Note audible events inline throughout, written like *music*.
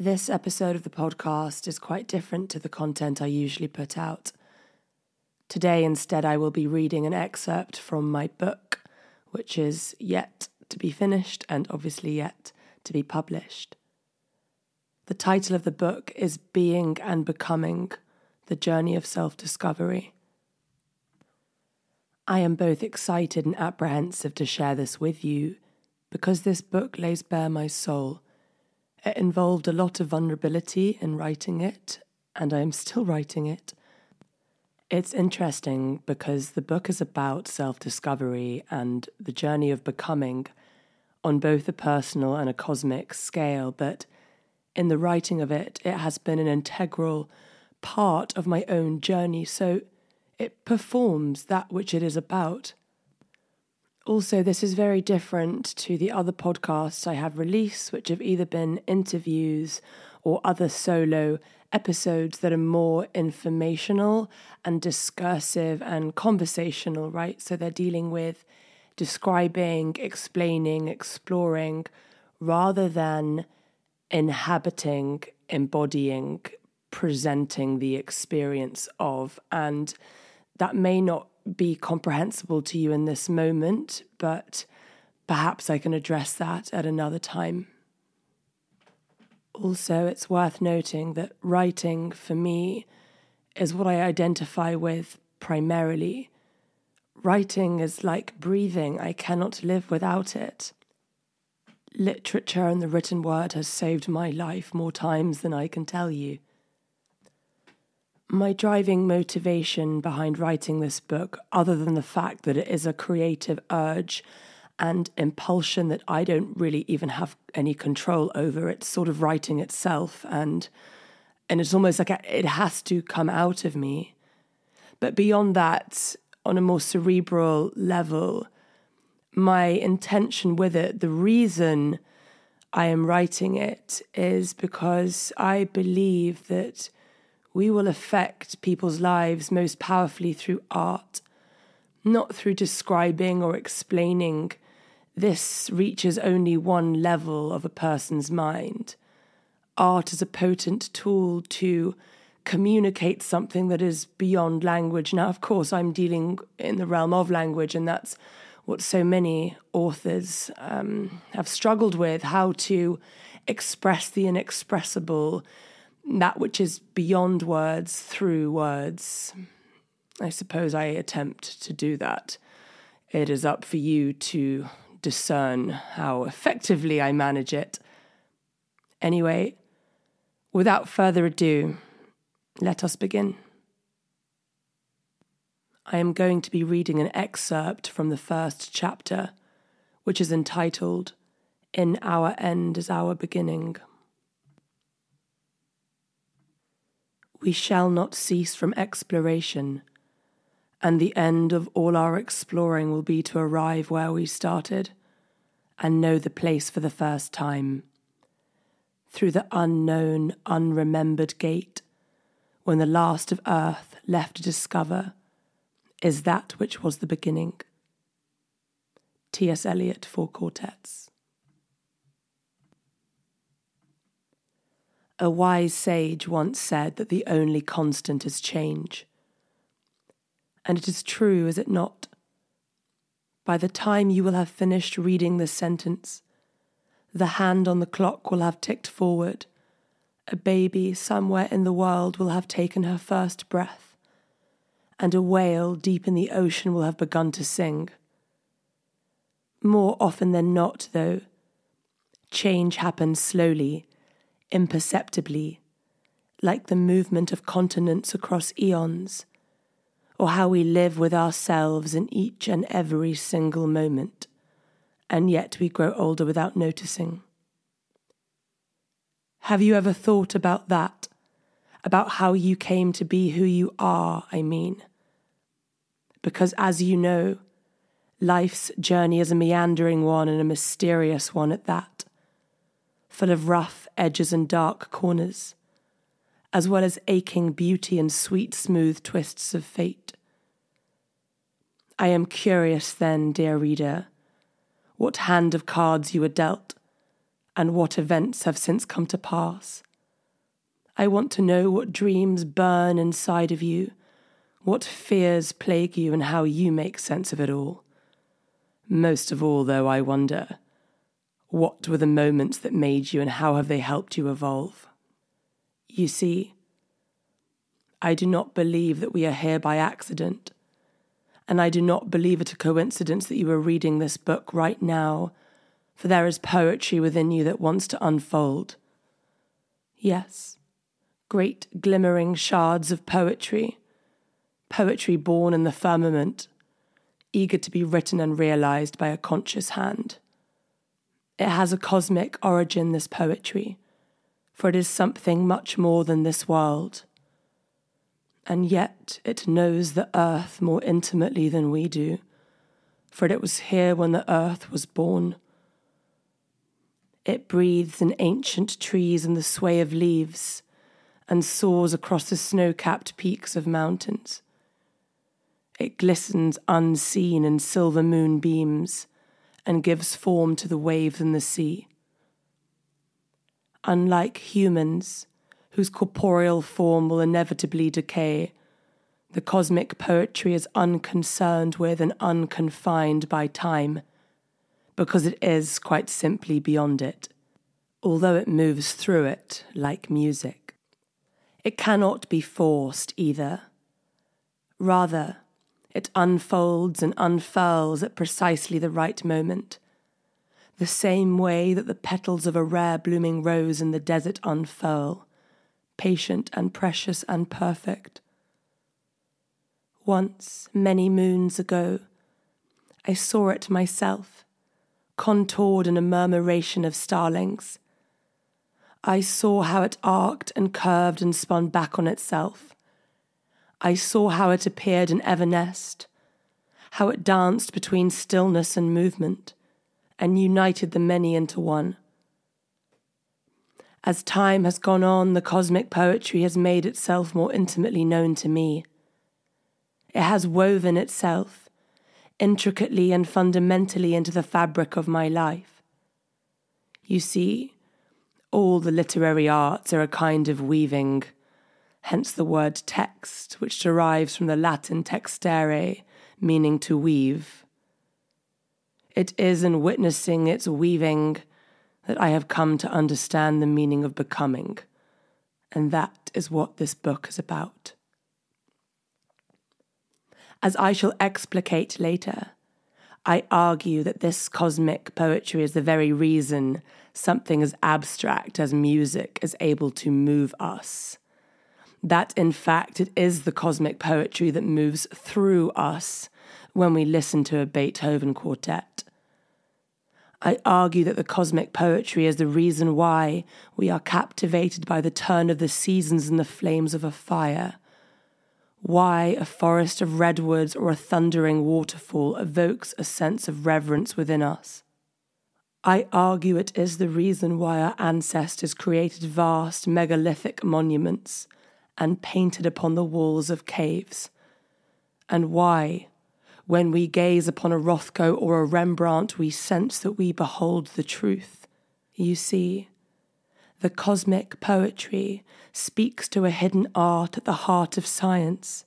This episode of the podcast is quite different to the content I usually put out. Today, instead, I will be reading an excerpt from my book, which is yet to be finished and obviously yet to be published. The title of the book is Being and Becoming The Journey of Self Discovery. I am both excited and apprehensive to share this with you because this book lays bare my soul it involved a lot of vulnerability in writing it, and I am still writing it. It's interesting because the book is about self discovery and the journey of becoming on both a personal and a cosmic scale, but in the writing of it, it has been an integral part of my own journey, so it performs that which it is about. Also, this is very different to the other podcasts I have released, which have either been interviews or other solo episodes that are more informational and discursive and conversational, right? So they're dealing with describing, explaining, exploring, rather than inhabiting, embodying, presenting the experience of. And that may not be comprehensible to you in this moment, but perhaps I can address that at another time. Also, it's worth noting that writing for me is what I identify with primarily. Writing is like breathing, I cannot live without it. Literature and the written word has saved my life more times than I can tell you. My driving motivation behind writing this book, other than the fact that it is a creative urge and impulsion that I don't really even have any control over, it's sort of writing itself, and and it's almost like it has to come out of me. But beyond that, on a more cerebral level, my intention with it, the reason I am writing it, is because I believe that we will affect people's lives most powerfully through art, not through describing or explaining. This reaches only one level of a person's mind. Art is a potent tool to communicate something that is beyond language. Now, of course, I'm dealing in the realm of language, and that's what so many authors um, have struggled with how to express the inexpressible that which is beyond words through words. I suppose I attempt to do that. It is up for you to discern how effectively I manage it. Anyway, without further ado, let us begin. I am going to be reading an excerpt from the first chapter, which is entitled In Our End is Our Beginning. We shall not cease from exploration, and the end of all our exploring will be to arrive where we started and know the place for the first time. Through the unknown, unremembered gate, when the last of earth left to discover is that which was the beginning. T.S. Eliot, Four Quartets. A wise sage once said that the only constant is change. And it is true, is it not? By the time you will have finished reading this sentence, the hand on the clock will have ticked forward. A baby somewhere in the world will have taken her first breath, and a whale deep in the ocean will have begun to sing. More often than not, though, change happens slowly imperceptibly, like the movement of continents across eons, or how we live with ourselves in each and every single moment, and yet we grow older without noticing. Have you ever thought about that? About how you came to be who you are, I mean? Because as you know, life's journey is a meandering one and a mysterious one at that full of rough edges and dark corners, as well as aching beauty and sweet, smooth twists of fate. I am curious, then, dear reader, what hand of cards you were dealt, and what events have since come to pass, I want to know what dreams burn inside of you, what fears plague you, and how you make sense of it all. Most of all, though, I wonder what were the moments that made you and how have they helped you evolve? You see, I do not believe that we are here by accident, and I do not believe it a coincidence that you are reading this book right now, for there is poetry within you that wants to unfold. Yes, great glimmering shards of poetry, poetry born in the firmament, eager to be written and realized by a conscious hand. It has a cosmic origin, this poetry, for it is something much more than this world. And yet it knows the earth more intimately than we do, for it was here when the earth was born. It breathes in ancient trees and the sway of leaves and soars across the snow capped peaks of mountains. It glistens unseen in silver moon beams and gives form to the waves in the sea. Unlike humans, whose corporeal form will inevitably decay, the cosmic poetry is unconcerned with and unconfined by time, because it is quite simply beyond it, although it moves through it like music. It cannot be forced either. Rather, it unfolds and unfurls at precisely the right moment, the same way that the petals of a rare blooming rose in the desert unfurl, patient and precious and perfect. Once, many moons ago, I saw it myself, contoured in a murmuration of starlings I saw how it arced and curved and spun back on itself. I saw how it appeared in Evernest, how it danced between stillness and movement, and united the many into one. As time has gone on, the cosmic poetry has made itself more intimately known to me. It has woven itself intricately and fundamentally into the fabric of my life. You see, all the literary arts are a kind of weaving, hence the word text, which derives from the Latin textere, meaning to weave. It is in witnessing its weaving that I have come to understand the meaning of becoming, and that is what this book is about. As I shall explicate later, I argue that this cosmic poetry is the very reason something as abstract as music is able to move us. That, in fact, it is the cosmic poetry that moves through us when we listen to a Beethoven quartet. I argue that the cosmic poetry is the reason why we are captivated by the turn of the seasons and the flames of a fire. Why a forest of redwoods or a thundering waterfall evokes a sense of reverence within us. I argue it is the reason why our ancestors created vast megalithic monuments and painted upon the walls of caves, and why, when we gaze upon a Rothko or a Rembrandt, we sense that we behold the truth. You see, the cosmic poetry speaks to a hidden art at the heart of science,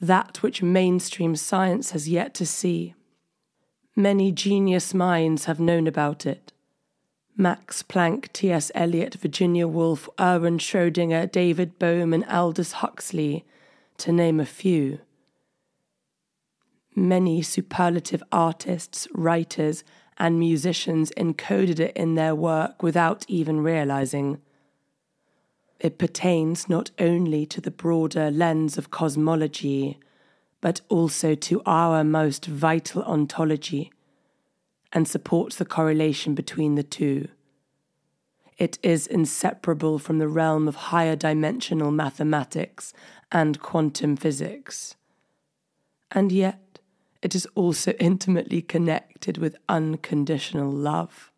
that which mainstream science has yet to see. Many genius minds have known about it. Max Planck, T.S. Eliot, Virginia Woolf, Erwin Schrödinger, David Bohm, and Aldous Huxley, to name a few. Many superlative artists, writers, and musicians encoded it in their work without even realizing. It pertains not only to the broader lens of cosmology, but also to our most vital ontology, and supports the correlation between the two. It is inseparable from the realm of higher dimensional mathematics and quantum physics. And yet, it is also *laughs* intimately connected with unconditional love.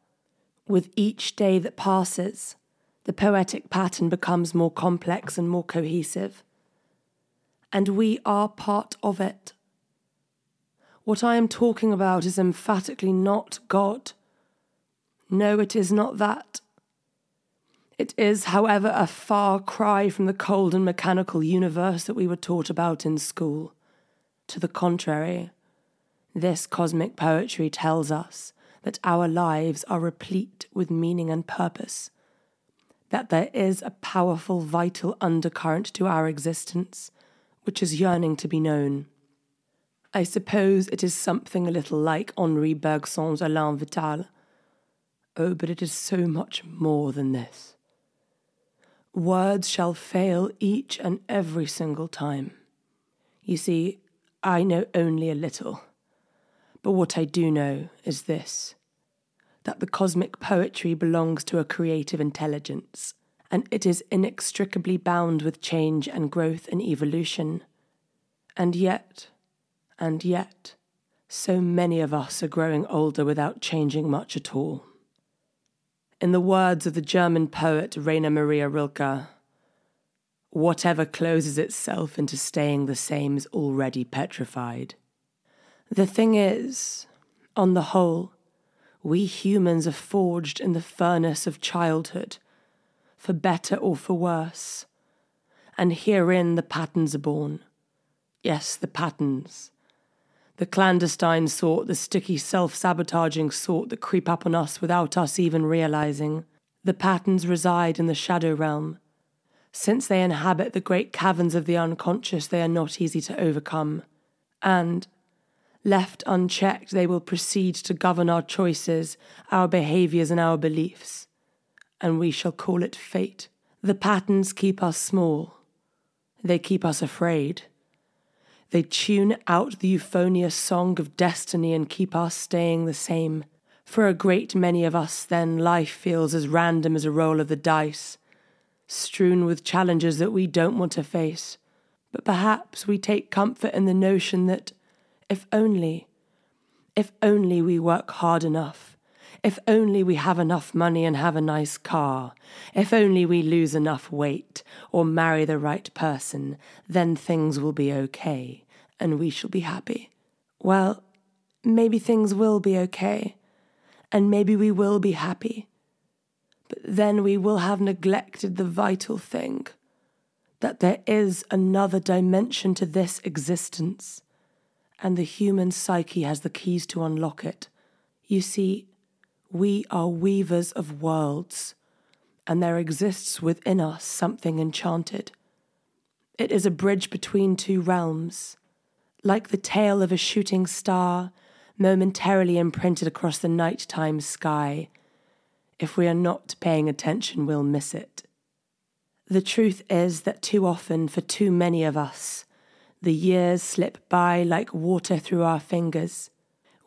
With each day that passes, the poetic pattern becomes more complex and more cohesive and we are part of it. What I am talking about is emphatically not God. No, it is not that. It is, however, a far cry from the cold and mechanical universe that we were taught about in school. To the contrary, this cosmic poetry tells us that our lives are replete with meaning and purpose, that there is a powerful, vital undercurrent to our existence which is yearning to be known. I suppose it is something a little like Henri Bergson's élan vital. Oh, but it is so much more than this. Words shall fail each and every single time. You see, I know only a little. But what I do know is this that the cosmic poetry belongs to a creative intelligence, and it is inextricably bound with change and growth and evolution. And yet, and yet, so many of us are growing older without changing much at all. In the words of the German poet Rainer Maria Rilke, whatever closes itself into staying the same is already petrified. The thing is, on the whole, we humans are forged in the furnace of childhood, for better or for worse, and herein the patterns are born. Yes, the patterns. The clandestine sort, the sticky, self sabotaging sort that creep up on us without us even realizing. The patterns reside in the shadow realm. Since they inhabit the great caverns of the unconscious, they are not easy to overcome. And, Left unchecked, they will proceed to govern our choices, our behaviours, and our beliefs. And we shall call it fate. The patterns keep us small. They keep us afraid. They tune out the euphonious song of destiny and keep us staying the same. For a great many of us, then, life feels as random as a roll of the dice, strewn with challenges that we don't want to face. But perhaps we take comfort in the notion that if only, if only we work hard enough. If only we have enough money and have a nice car. If only we lose enough weight or marry the right person, then things will be okay and we shall be happy. Well, maybe things will be okay and maybe we will be happy. But then we will have neglected the vital thing that there is another dimension to this existence and the human psyche has the keys to unlock it. You see, we are weavers of worlds, and there exists within us something enchanted. It is a bridge between two realms, like the tail of a shooting star momentarily imprinted across the nighttime sky. If we are not paying attention, we'll miss it. The truth is that too often, for too many of us, the years slip by like water through our fingers.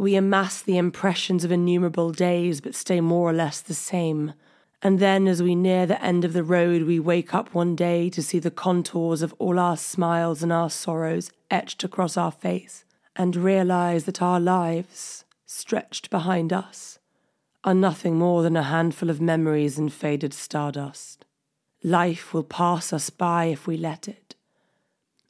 We amass the impressions of innumerable days, but stay more or less the same. And then, as we near the end of the road, we wake up one day to see the contours of all our smiles and our sorrows etched across our face, and realize that our lives, stretched behind us, are nothing more than a handful of memories and faded stardust. Life will pass us by if we let it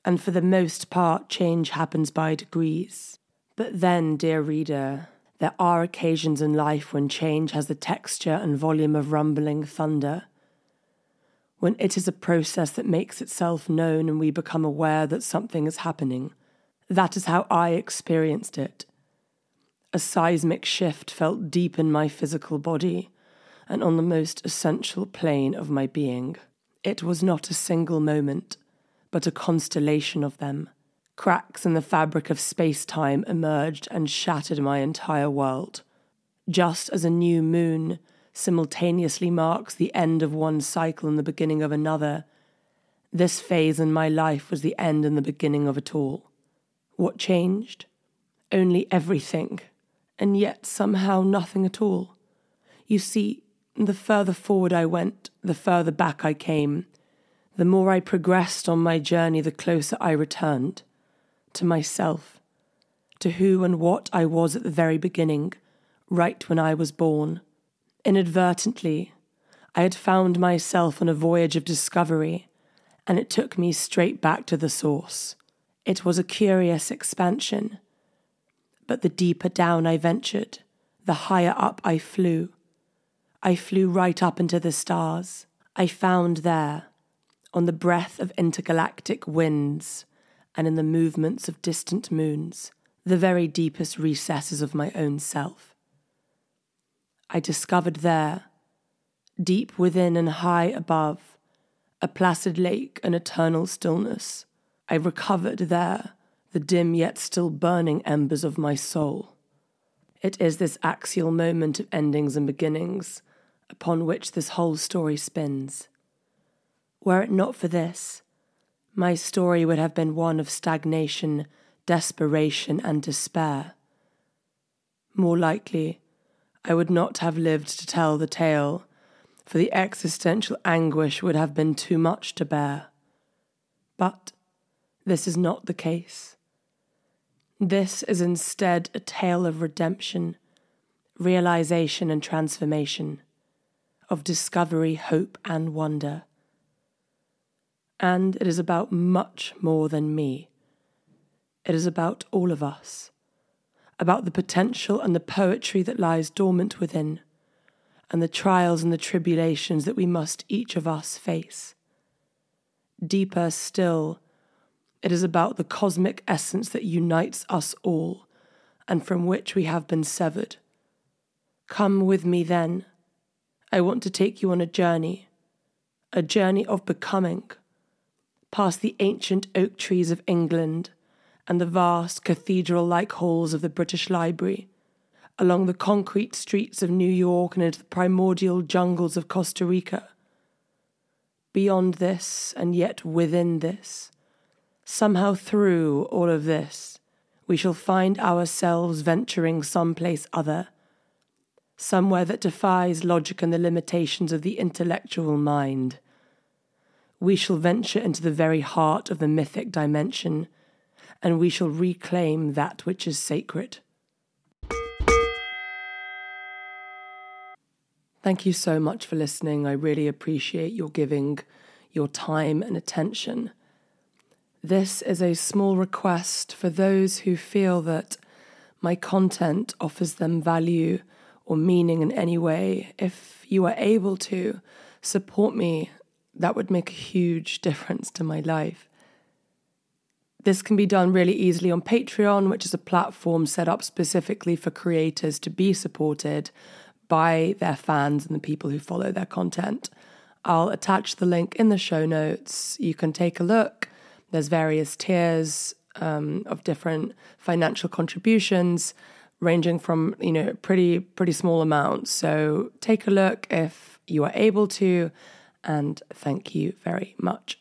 and for the most part, change happens by degrees. But then, dear reader, there are occasions in life when change has the texture and volume of rumbling thunder. When it is a process that makes itself known and we become aware that something is happening. That is how I experienced it. A seismic shift felt deep in my physical body and on the most essential plane of my being. It was not a single moment but a constellation of them. Cracks in the fabric of space time emerged and shattered my entire world. Just as a new moon simultaneously marks the end of one cycle and the beginning of another, this phase in my life was the end and the beginning of it all. What changed? Only everything, and yet somehow nothing at all. You see, the further forward I went, the further back I came, the more I progressed on my journey, the closer I returned to myself, to who and what I was at the very beginning, right when I was born. Inadvertently, I had found myself on a voyage of discovery, and it took me straight back to the source. It was a curious expansion. But the deeper down I ventured, the higher up I flew. I flew right up into the stars. I found there, on the breath of intergalactic winds and in the movements of distant moons, the very deepest recesses of my own self. I discovered there, deep within and high above, a placid lake and eternal stillness. I recovered there the dim yet still burning embers of my soul. It is this axial moment of endings and beginnings upon which this whole story spins. Were it not for this, my story would have been one of stagnation, desperation, and despair. More likely, I would not have lived to tell the tale, for the existential anguish would have been too much to bear. But this is not the case. This is instead a tale of redemption, realization, and transformation, of discovery, hope, and wonder. And it is about much more than me. It is about all of us, about the potential and the poetry that lies dormant within, and the trials and the tribulations that we must each of us face. Deeper still, it is about the cosmic essence that unites us all and from which we have been severed. Come with me then. I want to take you on a journey, a journey of becoming, past the ancient oak trees of England and the vast cathedral like halls of the British Library, along the concrete streets of New York and into the primordial jungles of Costa Rica. Beyond this, and yet within this, Somehow, through all of this, we shall find ourselves venturing someplace other, somewhere that defies logic and the limitations of the intellectual mind. We shall venture into the very heart of the mythic dimension, and we shall reclaim that which is sacred. Thank you so much for listening. I really appreciate your giving your time and attention. This is a small request for those who feel that my content offers them value or meaning in any way. If you are able to support me, that would make a huge difference to my life. This can be done really easily on Patreon, which is a platform set up specifically for creators to be supported by their fans and the people who follow their content. I'll attach the link in the show notes. You can take a look there's various tiers um, of different financial contributions, ranging from you know pretty pretty small amounts. So take a look if you are able to, and thank you very much.